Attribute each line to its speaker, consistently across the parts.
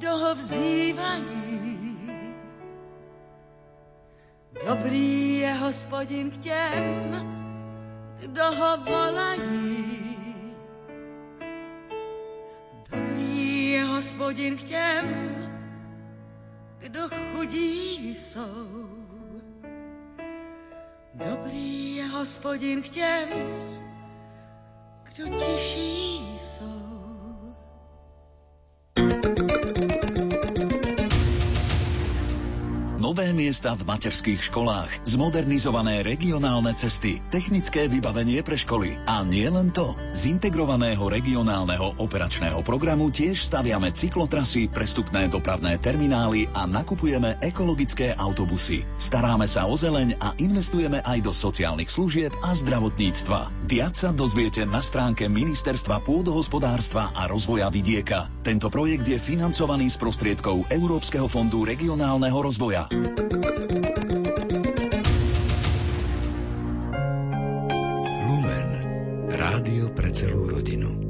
Speaker 1: kdo ho vzývají. Dobrý je hospodin k těm, kdo ho volají. Dobrý je hospodin k těm, kdo chudí jsou. Dobrý je hospodin k těm, kdo tiší
Speaker 2: Nové miesta v materských školách, zmodernizované regionálne cesty, technické vybavenie pre školy. A nie len to. Z integrovaného regionálneho operačného programu tiež staviame cyklotrasy, prestupné dopravné terminály a nakupujeme ekologické autobusy. Staráme sa o zeleň a investujeme aj do sociálnych služieb a zdravotníctva. Viac sa dozviete na stránke Ministerstva pôdohospodárstva a rozvoja vidieka. Tento projekt je financovaný z prostriedkov Európskeho fondu regionálneho rozvoja.
Speaker 3: Lumen. Rádio pre celú rodinu.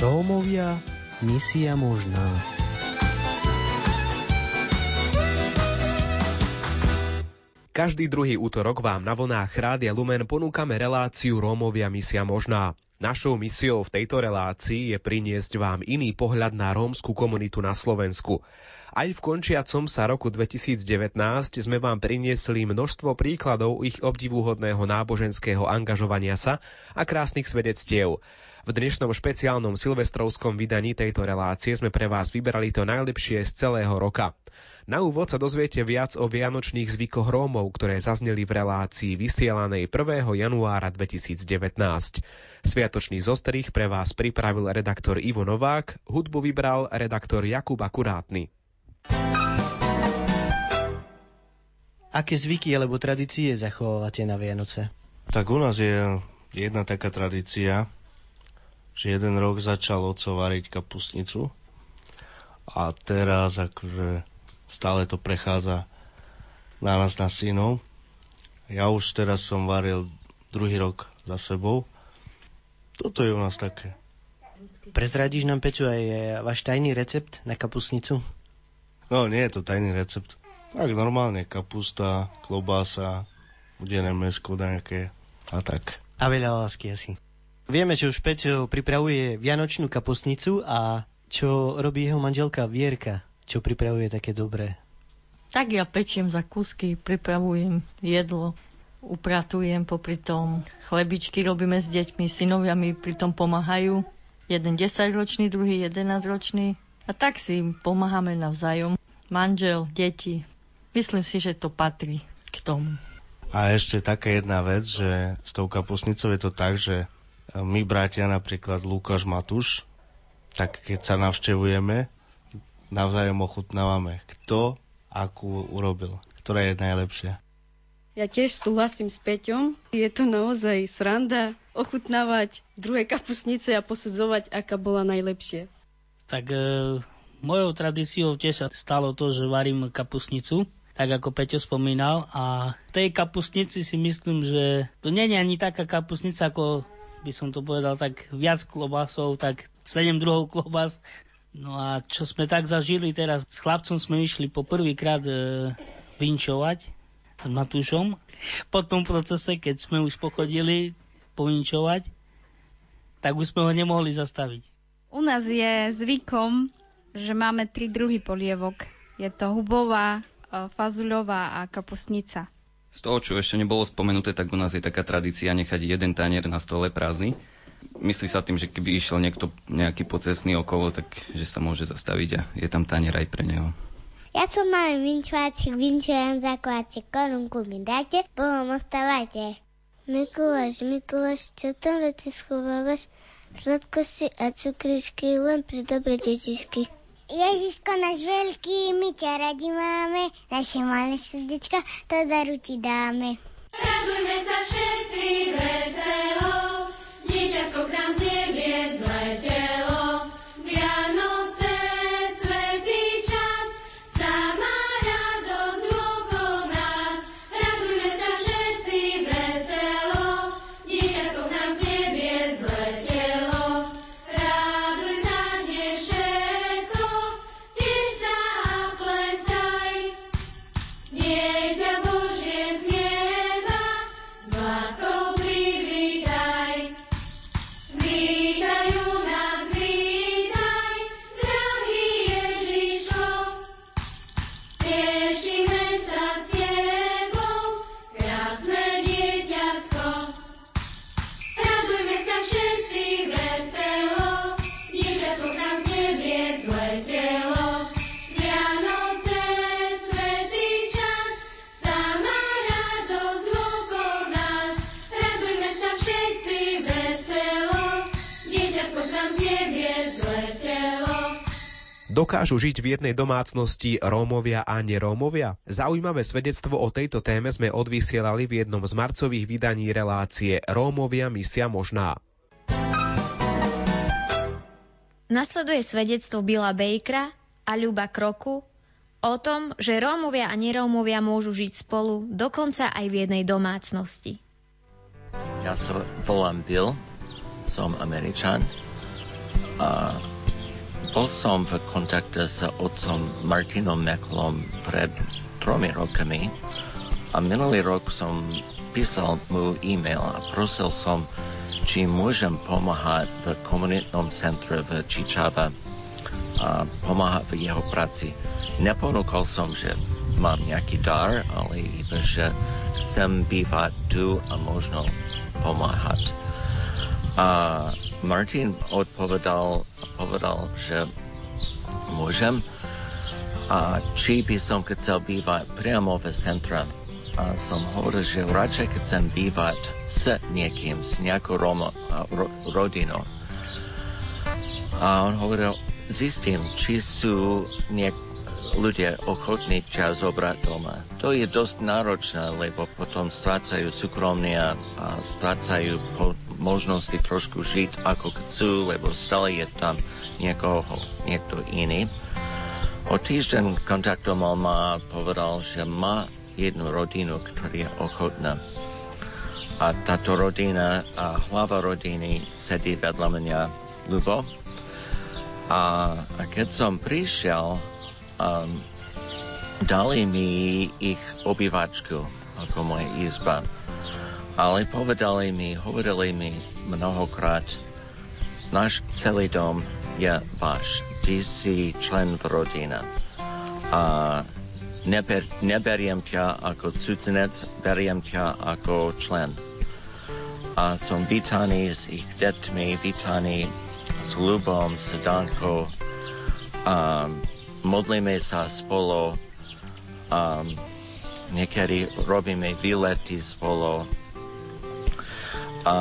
Speaker 4: Rómovia, misia možná. Každý druhý útorok vám na vlnách Rádia Lumen ponúkame reláciu Rómovia misia možná. Našou misiou v tejto relácii je priniesť vám iný pohľad na rómsku komunitu na Slovensku. Aj v končiacom sa roku 2019 sme vám priniesli množstvo príkladov ich obdivuhodného náboženského angažovania sa a krásnych svedectiev. V dnešnom špeciálnom silvestrovskom vydaní tejto relácie sme pre vás vybrali to najlepšie z celého roka. Na úvod sa dozviete viac o vianočných zvykoch Rómov, ktoré zazneli v relácii vysielanej 1. januára 2019. Sviatočný zostrih pre vás pripravil redaktor Ivo Novák, hudbu vybral redaktor Jakub Akurátny.
Speaker 5: Aké zvyky alebo tradície zachovávate na Vianoce?
Speaker 6: Tak u nás je jedna taká tradícia, že jeden rok začal oco variť kapusnicu a teraz akože stále to prechádza na nás, na synov. Ja už teraz som varil druhý rok za sebou. Toto je u nás také.
Speaker 5: Prezradíš nám, Peťo, aj eh, váš tajný recept na kapusnicu?
Speaker 6: No, nie je to tajný recept. Tak normálne kapusta, klobása, udené mesko nejaké a tak.
Speaker 5: A veľa lásky asi. Vieme, že už Peťo pripravuje vianočnú kapusnicu a čo robí jeho manželka Vierka, čo pripravuje také dobré.
Speaker 7: Tak ja pečiem za kúsky, pripravujem jedlo, upratujem popri tom. Chlebičky robíme s deťmi, synovia mi pri tom pomáhajú. Jeden 10-ročný, druhý 11-ročný. A tak si pomáhame navzájom. Manžel, deti. Myslím si, že to patrí k tomu.
Speaker 6: A ešte taká jedna vec, že s tou kapusnicou je to tak, že my bratia, napríklad Lukáš Matúš, tak keď sa navštevujeme, navzájom ochutnávame, kto akú urobil, ktorá je najlepšia.
Speaker 8: Ja tiež súhlasím s Peťom. Je to naozaj sranda ochutnávať druhé kapusnice a posudzovať, aká bola najlepšie.
Speaker 9: Tak e, mojou tradíciou tiež sa stalo to, že varím kapusnicu, tak ako Peťo spomínal. A tej kapusnici si myslím, že to nie je ani taká kapusnica, ako by som to povedal, tak viac klobásov, tak 7 druhov klobás. No a čo sme tak zažili teraz, s chlapcom sme išli po prvýkrát e, vinčovať s Matúšom. Po tom procese, keď sme už pochodili povinčovať, tak už sme ho nemohli zastaviť.
Speaker 10: U nás je zvykom, že máme tri druhy polievok. Je to hubová, e, fazuľová a kapusnica.
Speaker 11: Z toho, čo ešte nebolo spomenuté, tak u nás je taká tradícia nechať jeden tanier na stole prázdny. Myslí sa tým, že keby išiel niekto nejaký pocesný okolo, tak že sa môže zastaviť a je tam tanier aj pre neho.
Speaker 12: Ja som mal vinčovačik, vinčujem za koláčik, korunku mi dáte, potom ostávate. Mikuláš, Mikuláš, čo tam roci schovávaš? Sladkosti a cukričky len pre dobre detičky. Ježiško náš veľký, my ťa radi máme, naše malé srdečka, to daru ti dáme.
Speaker 13: Radujme sa všetci veselo,
Speaker 4: Dokážu žiť v jednej domácnosti Rómovia a nerómovia? Zaujímavé svedectvo o tejto téme sme odvysielali v jednom z marcových vydaní relácie Rómovia misia možná.
Speaker 14: Nasleduje svedectvo Billa Bakera a Ľuba Kroku o tom, že Rómovia a nerómovia môžu žiť spolu dokonca aj v jednej domácnosti.
Speaker 15: Ja sa volám Bill, som Američan a bol som v kontakte s otcom Martinom Meklom pred tromi rokami a minulý rok som písal mu e-mail a prosil som, či môžem pomáhať v komunitnom centre v Čičava a pomáhať v jeho práci. Neponúkol som, že mám nejaký dar, ale iba, že chcem bývať tu a možno pomáhať. A Martin odpovedal, povedal, že môžem a či by som chcel bývať priamo v centre. A som hovoril, že radšej chcem bývať s niekým, s nejakou Roma, ro, rodinou. A on hovoril, zistím, či sú niek- ľudia ochotní ťa zobrať doma. To je dosť náročné, lebo potom strácajú súkromie a strácajú po možnosti trošku žiť ako chcú, lebo stále je tam niekoho, niekto iný. O týždeň kontaktoval ma a povedal, že má jednu rodinu, ktorá je ochotná. A táto rodina, a hlava rodiny sedí vedľa mňa, Lubo. A, a keď som prišiel, um, dali mi ich obývačku ako moja izba. Ale povedali mi, hovorili mi mnohokrát, náš celý dom je váš. Ty si člen rodina. A neber, neberiem ťa ako cudzinec, beriem ťa ako člen. A som vítaný s ich deťmi, vítaný s Lubom, s Dankou. Um, modlíme sa spolu, um, niekedy robíme výlety spolu. A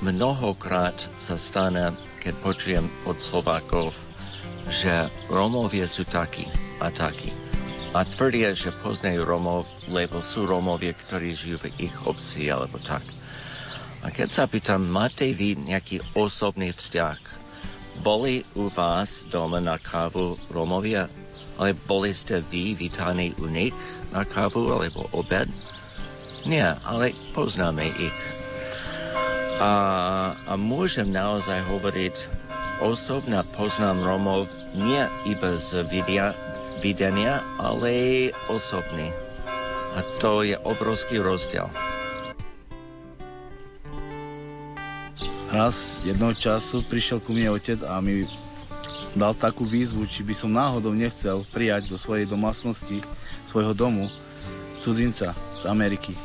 Speaker 15: mnohokrát sa stane, keď počujem od Slovákov, že Rómovie sú takí a takí. A tvrdia, že poznajú Rómov, lebo sú Rómovie, ktorí žijú v ich obci alebo tak. A keď sa pýtam, máte vy nejaký osobný vzťah boli u vás doma na kávu Romovia? Ale boli ste vy vítaní u nich na kávu alebo obed? Nie, ale poznáme ich. A, a môžem naozaj hovoriť, osobne poznám Romov nie iba z vidia, videnia, ale osobný. A to je obrovský rozdiel.
Speaker 16: raz jednoho času prišiel ku mne otec a mi dal takú výzvu, či by som náhodou nechcel prijať do svojej domácnosti, svojho domu, cudzinca z Ameriky.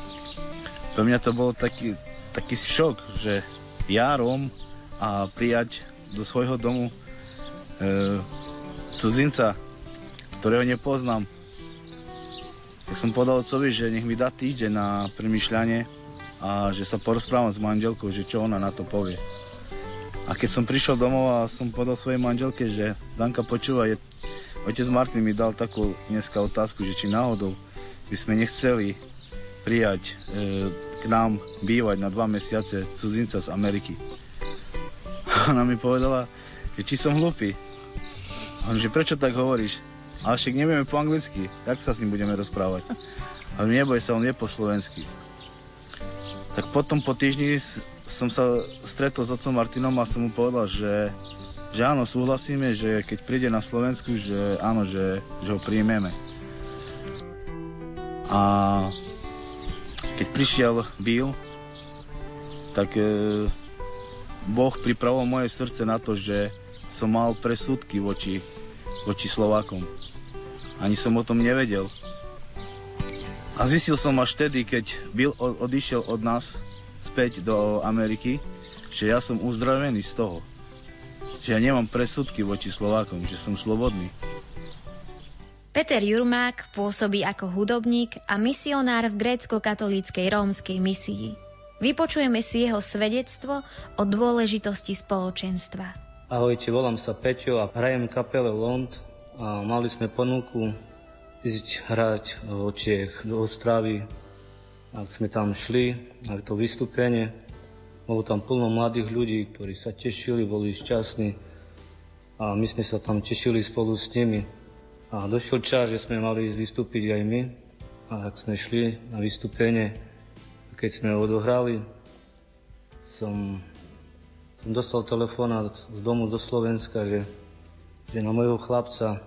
Speaker 16: Pre mňa to bol taký, taký šok, že ja, Róm, a prijať do svojho domu e, cudzinca, ktorého nepoznám. Ja som povedal otcovi, že nech mi dá týždeň na premyšľanie a že sa porozprávam s manželkou, že čo ona na to povie. A keď som prišiel domov a som povedal svojej manželke, že Danka počúva, je, otec Martin mi dal takú dneska otázku, že či náhodou by sme nechceli prijať e, k nám bývať na dva mesiace cudzinca z Ameriky. Ona mi povedala, že či som hlupý. On, že prečo tak hovoríš? Ale však nevieme po anglicky, tak sa s ním budeme rozprávať. Ale neboj sa, on je po slovensky. Tak potom po týždni som sa stretol s otcom Martinom a som mu povedal, že, že áno, súhlasíme, že keď príde na Slovensku, že áno, že, že ho príjmeme. A keď prišiel Bill, tak e, Boh pripravil moje srdce na to, že som mal presudky voči, voči Slovákom. Ani som o tom nevedel. A zistil som až vtedy, keď Bill odišiel od nás späť do Ameriky, že ja som uzdravený z toho. Že ja nemám presudky voči Slovákom, že som slobodný.
Speaker 14: Peter Jurmák pôsobí ako hudobník a misionár v grécko-katolíckej rómskej misii. Vypočujeme si jeho svedectvo o dôležitosti spoločenstva.
Speaker 17: Ahojte, volám sa Peťo a hrajem kapele Lond a mali sme ponuku ísť hrať do Čiech, do Ostravy. A sme tam šli na to vystúpenie. Bolo tam plno mladých ľudí, ktorí sa tešili, boli šťastní a my sme sa tam tešili spolu s nimi. A došiel čas, že sme mali ísť vystúpiť aj my. A tak sme šli na vystúpenie. Keď sme odohrali, som som dostal telefonát z domu zo Slovenska, že, že na mojho chlapca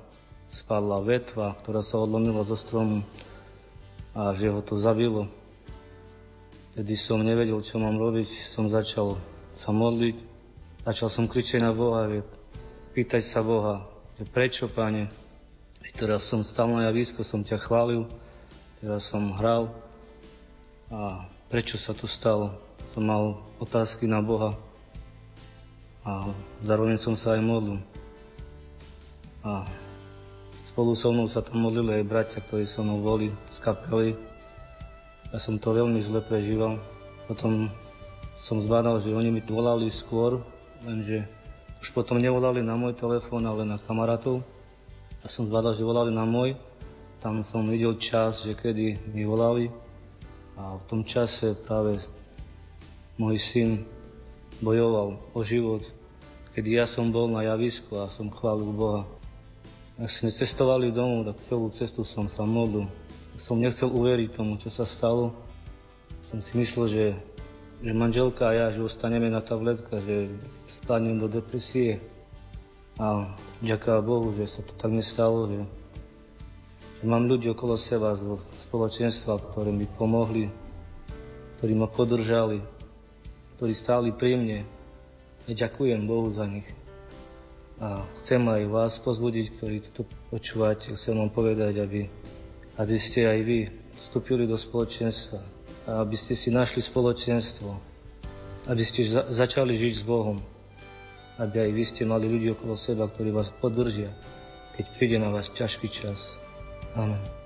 Speaker 17: spadla vetva, ktorá sa odlomila zo stromu a že ho to zabilo. Vtedy som nevedel, čo mám robiť, som začal sa modliť, začal som kričať na Boha, že pýtať sa Boha, že prečo, Pane, teraz som stal na javisku, som ťa chválil, teraz som hral a prečo sa to stalo? Som mal otázky na Boha a zároveň som sa aj modlil. A spolu so mnou sa tam modlili aj bratia, ktorí so mnou boli z kapely. Ja som to veľmi zle prežíval. Potom som zbadal, že oni mi volali skôr, lenže už potom nevolali na môj telefón, ale na kamarátov. Ja som zbadal, že volali na môj. Tam som videl čas, že kedy mi volali. A v tom čase práve môj syn bojoval o život, kedy ja som bol na javisku a som chválil Boha. Ak sme cestovali domov, tak celú cestu som sa modlil. Som nechcel uveriť tomu, čo sa stalo. Som si myslel, že, že manželka a ja, že ostaneme na tabletka, že stanem do depresie. A ďaká Bohu, že sa to tak nestalo, že, že mám ľudí okolo seba zo spoločenstva, ktoré mi pomohli, ktorí ma podržali, ktorí stáli pri mne. A ďakujem Bohu za nich. A chcem aj vás pozbudiť, ktorí toto počúvate, chcem vám povedať, aby, aby ste aj vy vstúpili do spoločenstva a aby ste si našli spoločenstvo, aby ste za, začali žiť s Bohom, aby aj vy ste mali ľudí okolo seba, ktorí vás podržia, keď príde na vás ťažký čas. Amen.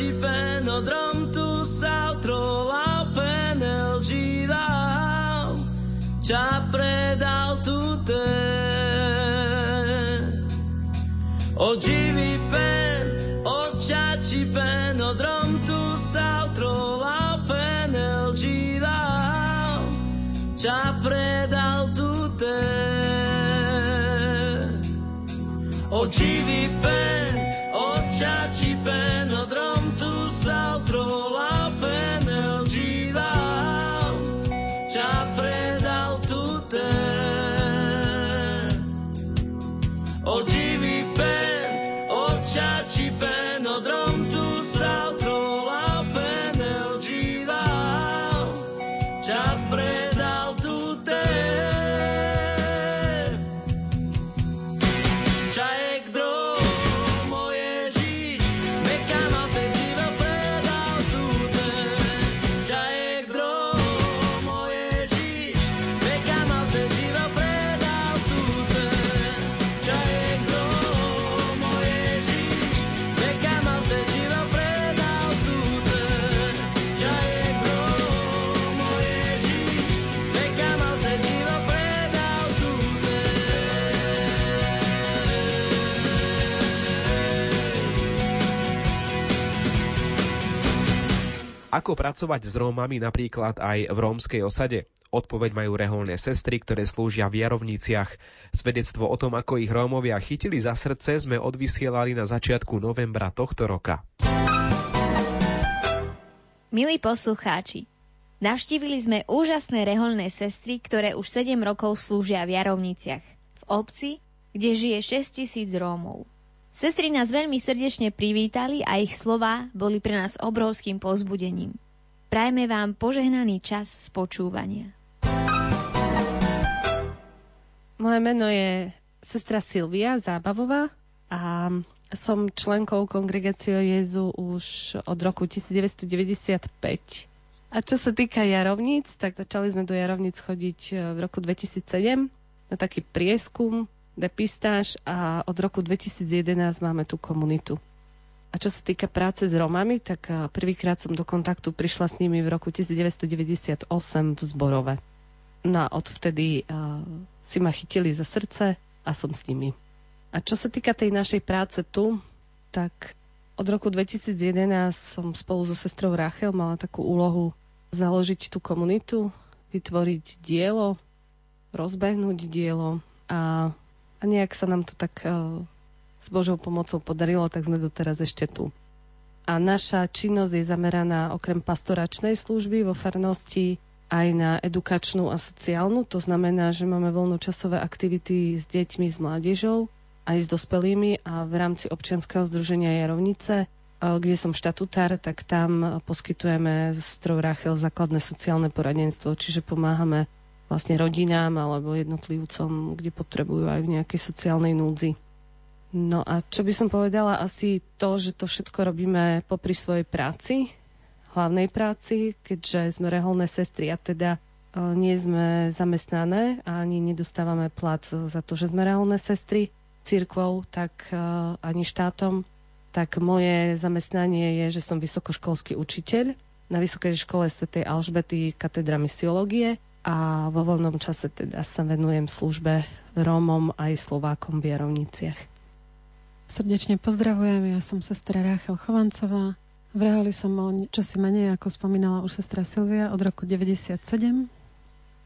Speaker 9: Principe non tu s'altro la pena il girau ci ha predal tutte oggi pen o ci pen odrom tu s'altro la pena il girau ci ha predal tutte oggi pen o ci pen
Speaker 4: Ako pracovať s Rómami napríklad aj v rómskej osade? Odpoveď majú reholné sestry, ktoré slúžia v Jarovniciach. Svedectvo o tom, ako ich Rómovia chytili za srdce, sme odvysielali na začiatku novembra tohto roka.
Speaker 14: Milí poslucháči, navštívili sme úžasné reholné sestry, ktoré už 7 rokov slúžia v Jarovniciach, v obci, kde žije 6 tisíc Rómov. Sestry nás veľmi srdečne privítali a ich slova boli pre nás obrovským pozbudením. Prajme vám požehnaný čas spočúvania.
Speaker 18: Moje meno je sestra Silvia Zábavová a som členkou kongregácie Jezu už od roku 1995. A čo sa týka jarovníc, tak začali sme do jarovníc chodiť v roku 2007 na taký prieskum, depistáž a od roku 2011 máme tú komunitu. A čo sa týka práce s Romami, tak prvýkrát som do kontaktu prišla s nimi v roku 1998 v Zborove. No a odvtedy uh, si ma chytili za srdce a som s nimi. A čo sa týka tej našej práce tu, tak od roku 2011 som spolu so sestrou Rachel mala takú úlohu založiť tú komunitu, vytvoriť dielo, rozbehnúť dielo a, a nejak sa nám to tak uh, s Božou pomocou podarilo, tak sme doteraz ešte tu. A naša činnosť je zameraná okrem pastoračnej služby vo farnosti aj na edukačnú a sociálnu. To znamená, že máme voľnočasové aktivity s deťmi, s mládežou, aj s dospelými a v rámci občianskeho združenia Jarovnice, e, kde som štatutár, tak tam poskytujeme z Rachel základné sociálne poradenstvo, čiže pomáhame vlastne rodinám alebo jednotlivcom, kde potrebujú aj v nejakej sociálnej núdzi. No a čo by som povedala, asi to, že to všetko robíme popri svojej práci, hlavnej práci, keďže sme reholné sestry a teda e, nie sme zamestnané a ani nedostávame plat za to, že sme reholné sestry církvou, tak e, ani štátom, tak moje zamestnanie je, že som vysokoškolský učiteľ na Vysokej škole Sv. Alžbety katedra misiológie a vo voľnom čase teda sa venujem službe Rómom aj Slovákom v Jarovniciach.
Speaker 19: Srdečne pozdravujem, ja som sestra Ráchel Chovancová, Vrehali som o čo si menej, ako spomínala už sestra Silvia, od roku 97.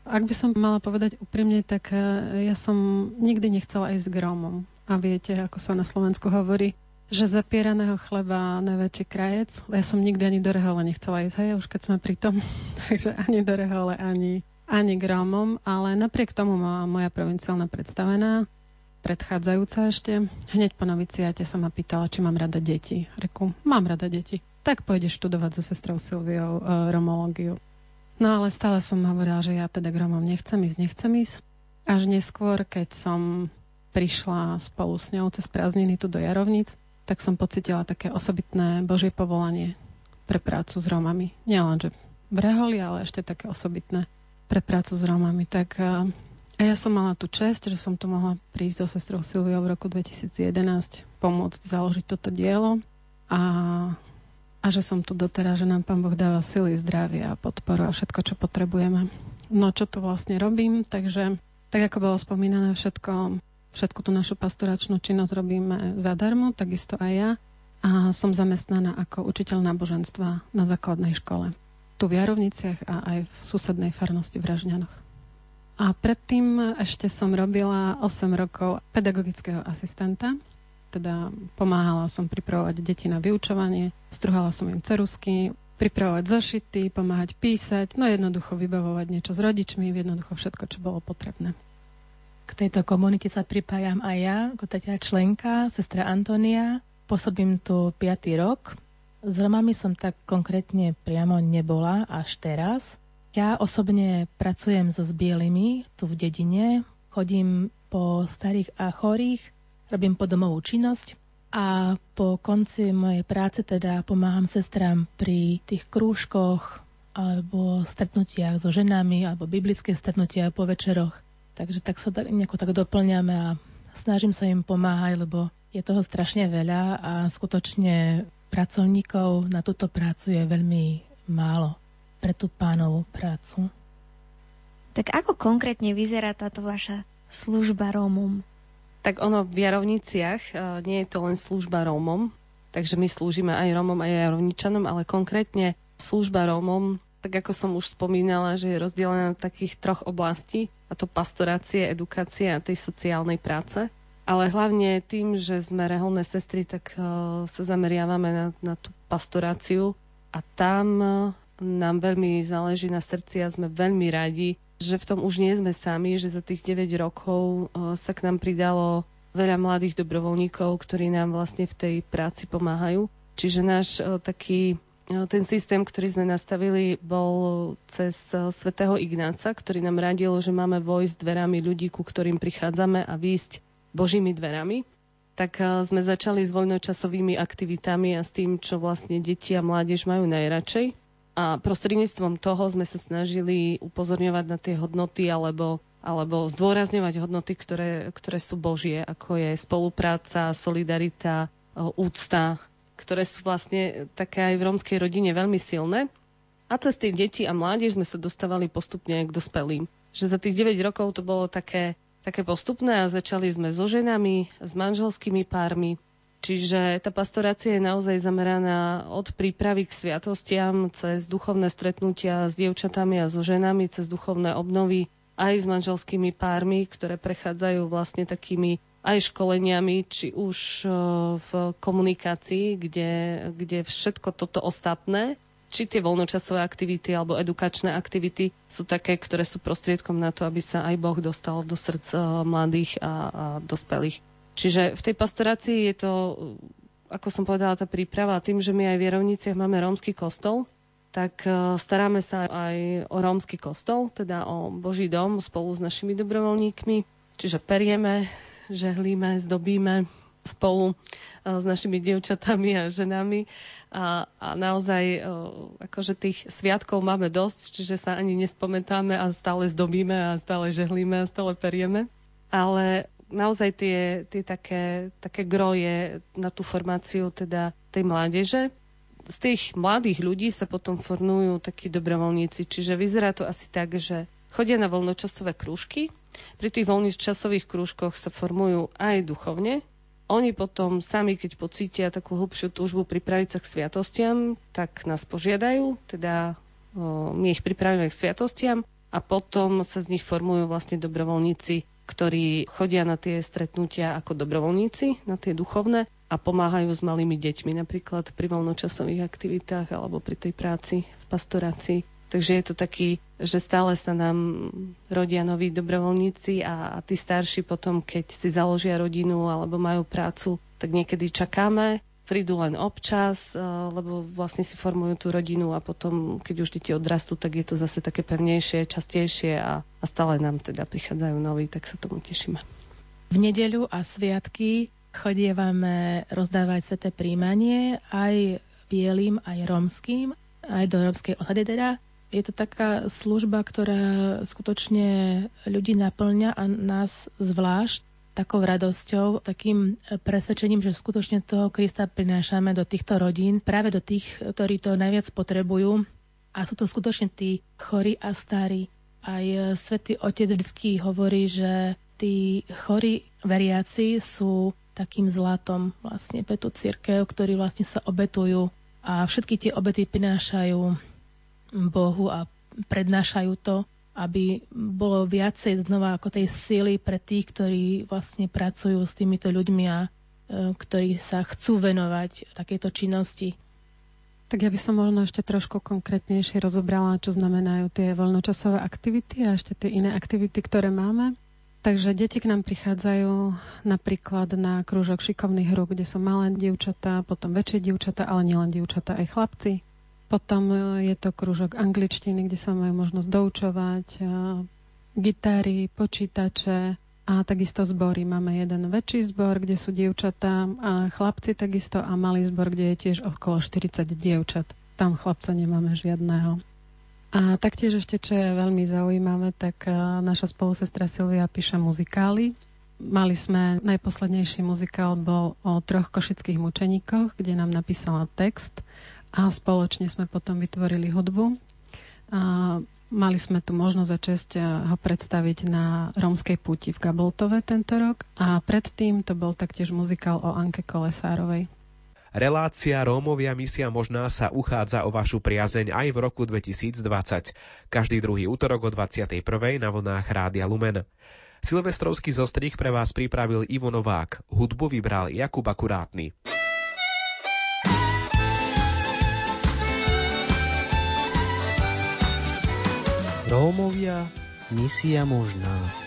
Speaker 19: Ak by som mala povedať úprimne, tak e, ja som nikdy nechcela ísť k Rómom. A viete, ako sa na Slovensku hovorí, že zapieraného chleba najväčší krajec. Ja som nikdy ani do Rehole nechcela ísť, hej, už keď sme pri tom. Takže ani do Rehole, ani, ani k Rómom. Ale napriek tomu ma moja provinciálna predstavená predchádzajúca ešte, hneď po noviciate sa ma pýtala, či mám rada deti. Reku, mám rada deti tak pôjdeš študovať so sestrou Silviou e, romológiu. No ale stále som hovorila, že ja teda k Romom nechcem ísť, nechcem ísť. Až neskôr, keď som prišla spolu s ňou cez prázdniny tu do Jarovnic, tak som pocitila také osobitné Božie povolanie pre prácu s Romami. Nielen, že v Reholi, ale ešte také osobitné pre prácu s Romami. Tak a ja som mala tú čest, že som tu mohla prísť so sestrou Silviou v roku 2011 pomôcť založiť toto dielo. A a že som tu doteraz, že nám Pán Boh dáva sily, zdravie a podporu a všetko, čo potrebujeme. No čo tu vlastne robím, takže tak ako bolo spomínané, všetko, všetku tú našu pastoračnú činnosť robíme zadarmo, takisto aj ja. A som zamestnaná ako učiteľ náboženstva na základnej škole. Tu v Jarovniciach a aj v susednej farnosti v Ražňanoch. A predtým ešte som robila 8 rokov pedagogického asistenta teda pomáhala som pripravovať deti na vyučovanie, struhala som im cerusky, pripravovať zošity, pomáhať písať, no jednoducho vybavovať niečo s rodičmi, jednoducho všetko, čo bolo potrebné.
Speaker 20: K tejto komunite sa pripájam aj ja, ako tretia členka, sestra Antonia. Pôsobím tu 5. rok. S Romami som tak konkrétne priamo nebola až teraz. Ja osobne pracujem so zbielými tu v dedine. Chodím po starých a chorých, robím podomovú činnosť a po konci mojej práce teda pomáham sestrám pri tých krúžkoch alebo stretnutiach so ženami alebo biblické stretnutia po večeroch. Takže tak sa nejako tak doplňame a snažím sa im pomáhať, lebo je toho strašne veľa a skutočne pracovníkov na túto prácu je veľmi málo pre tú pánovú prácu.
Speaker 14: Tak ako konkrétne vyzerá táto vaša služba Rómom?
Speaker 18: tak ono v Jarovniciach uh, nie je to len služba Rómom, takže my slúžime aj Rómom, aj Jarovničanom, ale konkrétne služba Rómom, tak ako som už spomínala, že je rozdelená na takých troch oblastí, a to pastorácie, edukácie a tej sociálnej práce. Ale hlavne tým, že sme reholné sestry, tak uh, sa zameriavame na, na tú pastoráciu a tam uh, nám veľmi záleží na srdci a sme veľmi radi, že v tom už nie sme sami, že za tých 9 rokov uh, sa k nám pridalo veľa mladých dobrovoľníkov, ktorí nám vlastne v tej práci pomáhajú. Čiže náš taký ten systém, ktorý sme nastavili, bol cez svätého Ignáca, ktorý nám radil, že máme vojsť dverami ľudí, ku ktorým prichádzame a výjsť Božími dverami. Tak sme začali s voľnočasovými aktivitami a s tým, čo vlastne deti a mládež majú najradšej. A prostredníctvom toho sme sa snažili upozorňovať na tie hodnoty alebo, alebo zdôrazňovať hodnoty, ktoré, ktoré sú Božie, ako je spolupráca, solidarita, úcta, ktoré sú vlastne také aj v rómskej rodine veľmi silné. A cez tie deti a mládež sme sa dostávali postupne k dospelým. Že za tých 9 rokov to bolo také, také postupné a začali sme so ženami, s manželskými pármi. Čiže tá pastorácia je naozaj zameraná od prípravy k sviatostiam, cez duchovné stretnutia s dievčatami a so ženami, cez duchovné obnovy, aj s manželskými pármi, ktoré prechádzajú vlastne takými aj školeniami, či už e, v komunikácii, kde, kde všetko toto ostatné, či tie voľnočasové aktivity alebo edukačné aktivity sú také, ktoré sú prostriedkom na to, aby sa aj Boh dostal do srdc e, mladých a, a dospelých. Čiže v tej pastorácii je to, ako som povedala, tá príprava tým, že my aj v Jerovniciach máme rómsky kostol, tak e, staráme sa aj o rómsky kostol, teda o Boží dom spolu s našimi dobrovoľníkmi. Čiže perieme, žehlíme, zdobíme spolu e, s našimi dievčatami a ženami. A, a naozaj akože tých sviatkov máme dosť, čiže sa ani nespomentáme a stále zdobíme a stále žehlíme a stále perieme. Ale naozaj tie, tie také, také groje na tú formáciu teda tej mládeže. Z tých mladých ľudí sa potom formujú takí dobrovoľníci, čiže vyzerá to asi tak, že chodia na voľnočasové krúžky, pri tých voľných časových krúžkoch sa formujú aj duchovne. Oni potom sami, keď pocítia takú hlbšiu túžbu pripraviť sa k sviatostiam, tak nás požiadajú, teda my ich pripravíme k sviatostiam a potom sa z nich formujú vlastne dobrovoľníci, ktorí chodia na tie stretnutia ako dobrovoľníci, na tie duchovné a pomáhajú s malými deťmi, napríklad pri voľnočasových aktivitách alebo pri tej práci v pastorácii. Takže je to taký, že stále sa nám rodia noví dobrovoľníci a, a tí starší potom, keď si založia rodinu alebo majú prácu, tak niekedy čakáme, prídu len občas, lebo vlastne si formujú tú rodinu a potom, keď už deti odrastú, tak je to zase také pevnejšie, častejšie a, a stále nám teda prichádzajú noví, tak sa tomu tešíme.
Speaker 20: V nedeľu a sviatky chodievame rozdávať sveté príjmanie aj bielým, aj romským, aj do rómskej osady teda. Je to taká služba, ktorá skutočne ľudí naplňa a nás zvlášť takou radosťou, takým presvedčením, že skutočne toho Krista prinášame do týchto rodín, práve do tých, ktorí to najviac potrebujú. A sú to skutočne tí chorí a starí. Aj svätý Otec vždy hovorí, že tí chorí veriaci sú takým zlatom vlastne pre tú církev, ktorí vlastne sa obetujú a všetky tie obety prinášajú Bohu a prednášajú to, aby bolo viacej znova ako tej síly pre tých, ktorí vlastne pracujú s týmito ľuďmi a e, ktorí sa chcú venovať takejto činnosti.
Speaker 19: Tak ja by som možno ešte trošku konkrétnejšie rozobrala, čo znamenajú tie voľnočasové aktivity a ešte tie iné aktivity, ktoré máme. Takže deti k nám prichádzajú napríklad na krúžok šikovných hru, kde sú malé dievčatá, potom väčšie dievčatá, ale nielen dievčatá, aj chlapci. Potom e, je to krúžok angličtiny, kde sa majú možnosť doučovať, e, gitári, počítače a takisto zbory. Máme jeden väčší zbor, kde sú dievčatá a chlapci takisto a malý zbor, kde je tiež okolo 40 dievčat. Tam chlapca nemáme žiadného. A taktiež ešte, čo je veľmi zaujímavé, tak e, naša spolusestra Silvia píše muzikály. Mali sme, najposlednejší muzikál bol o troch košických mučeníkoch, kde nám napísala text a spoločne sme potom vytvorili hudbu. A mali sme tu možnosť a čest eh, ho predstaviť na Rómskej púti v Gaboltove tento rok a predtým to bol taktiež muzikál o Anke Kolesárovej.
Speaker 4: Relácia Rómovia misia možná sa uchádza o vašu priazeň aj v roku 2020. Každý druhý útorok o 21. na vlnách Rádia Lumen. Silvestrovský zostrih pre vás pripravil Ivo Novák. Hudbu vybral Jakub Akurátny.
Speaker 5: Rómovia, misia možná.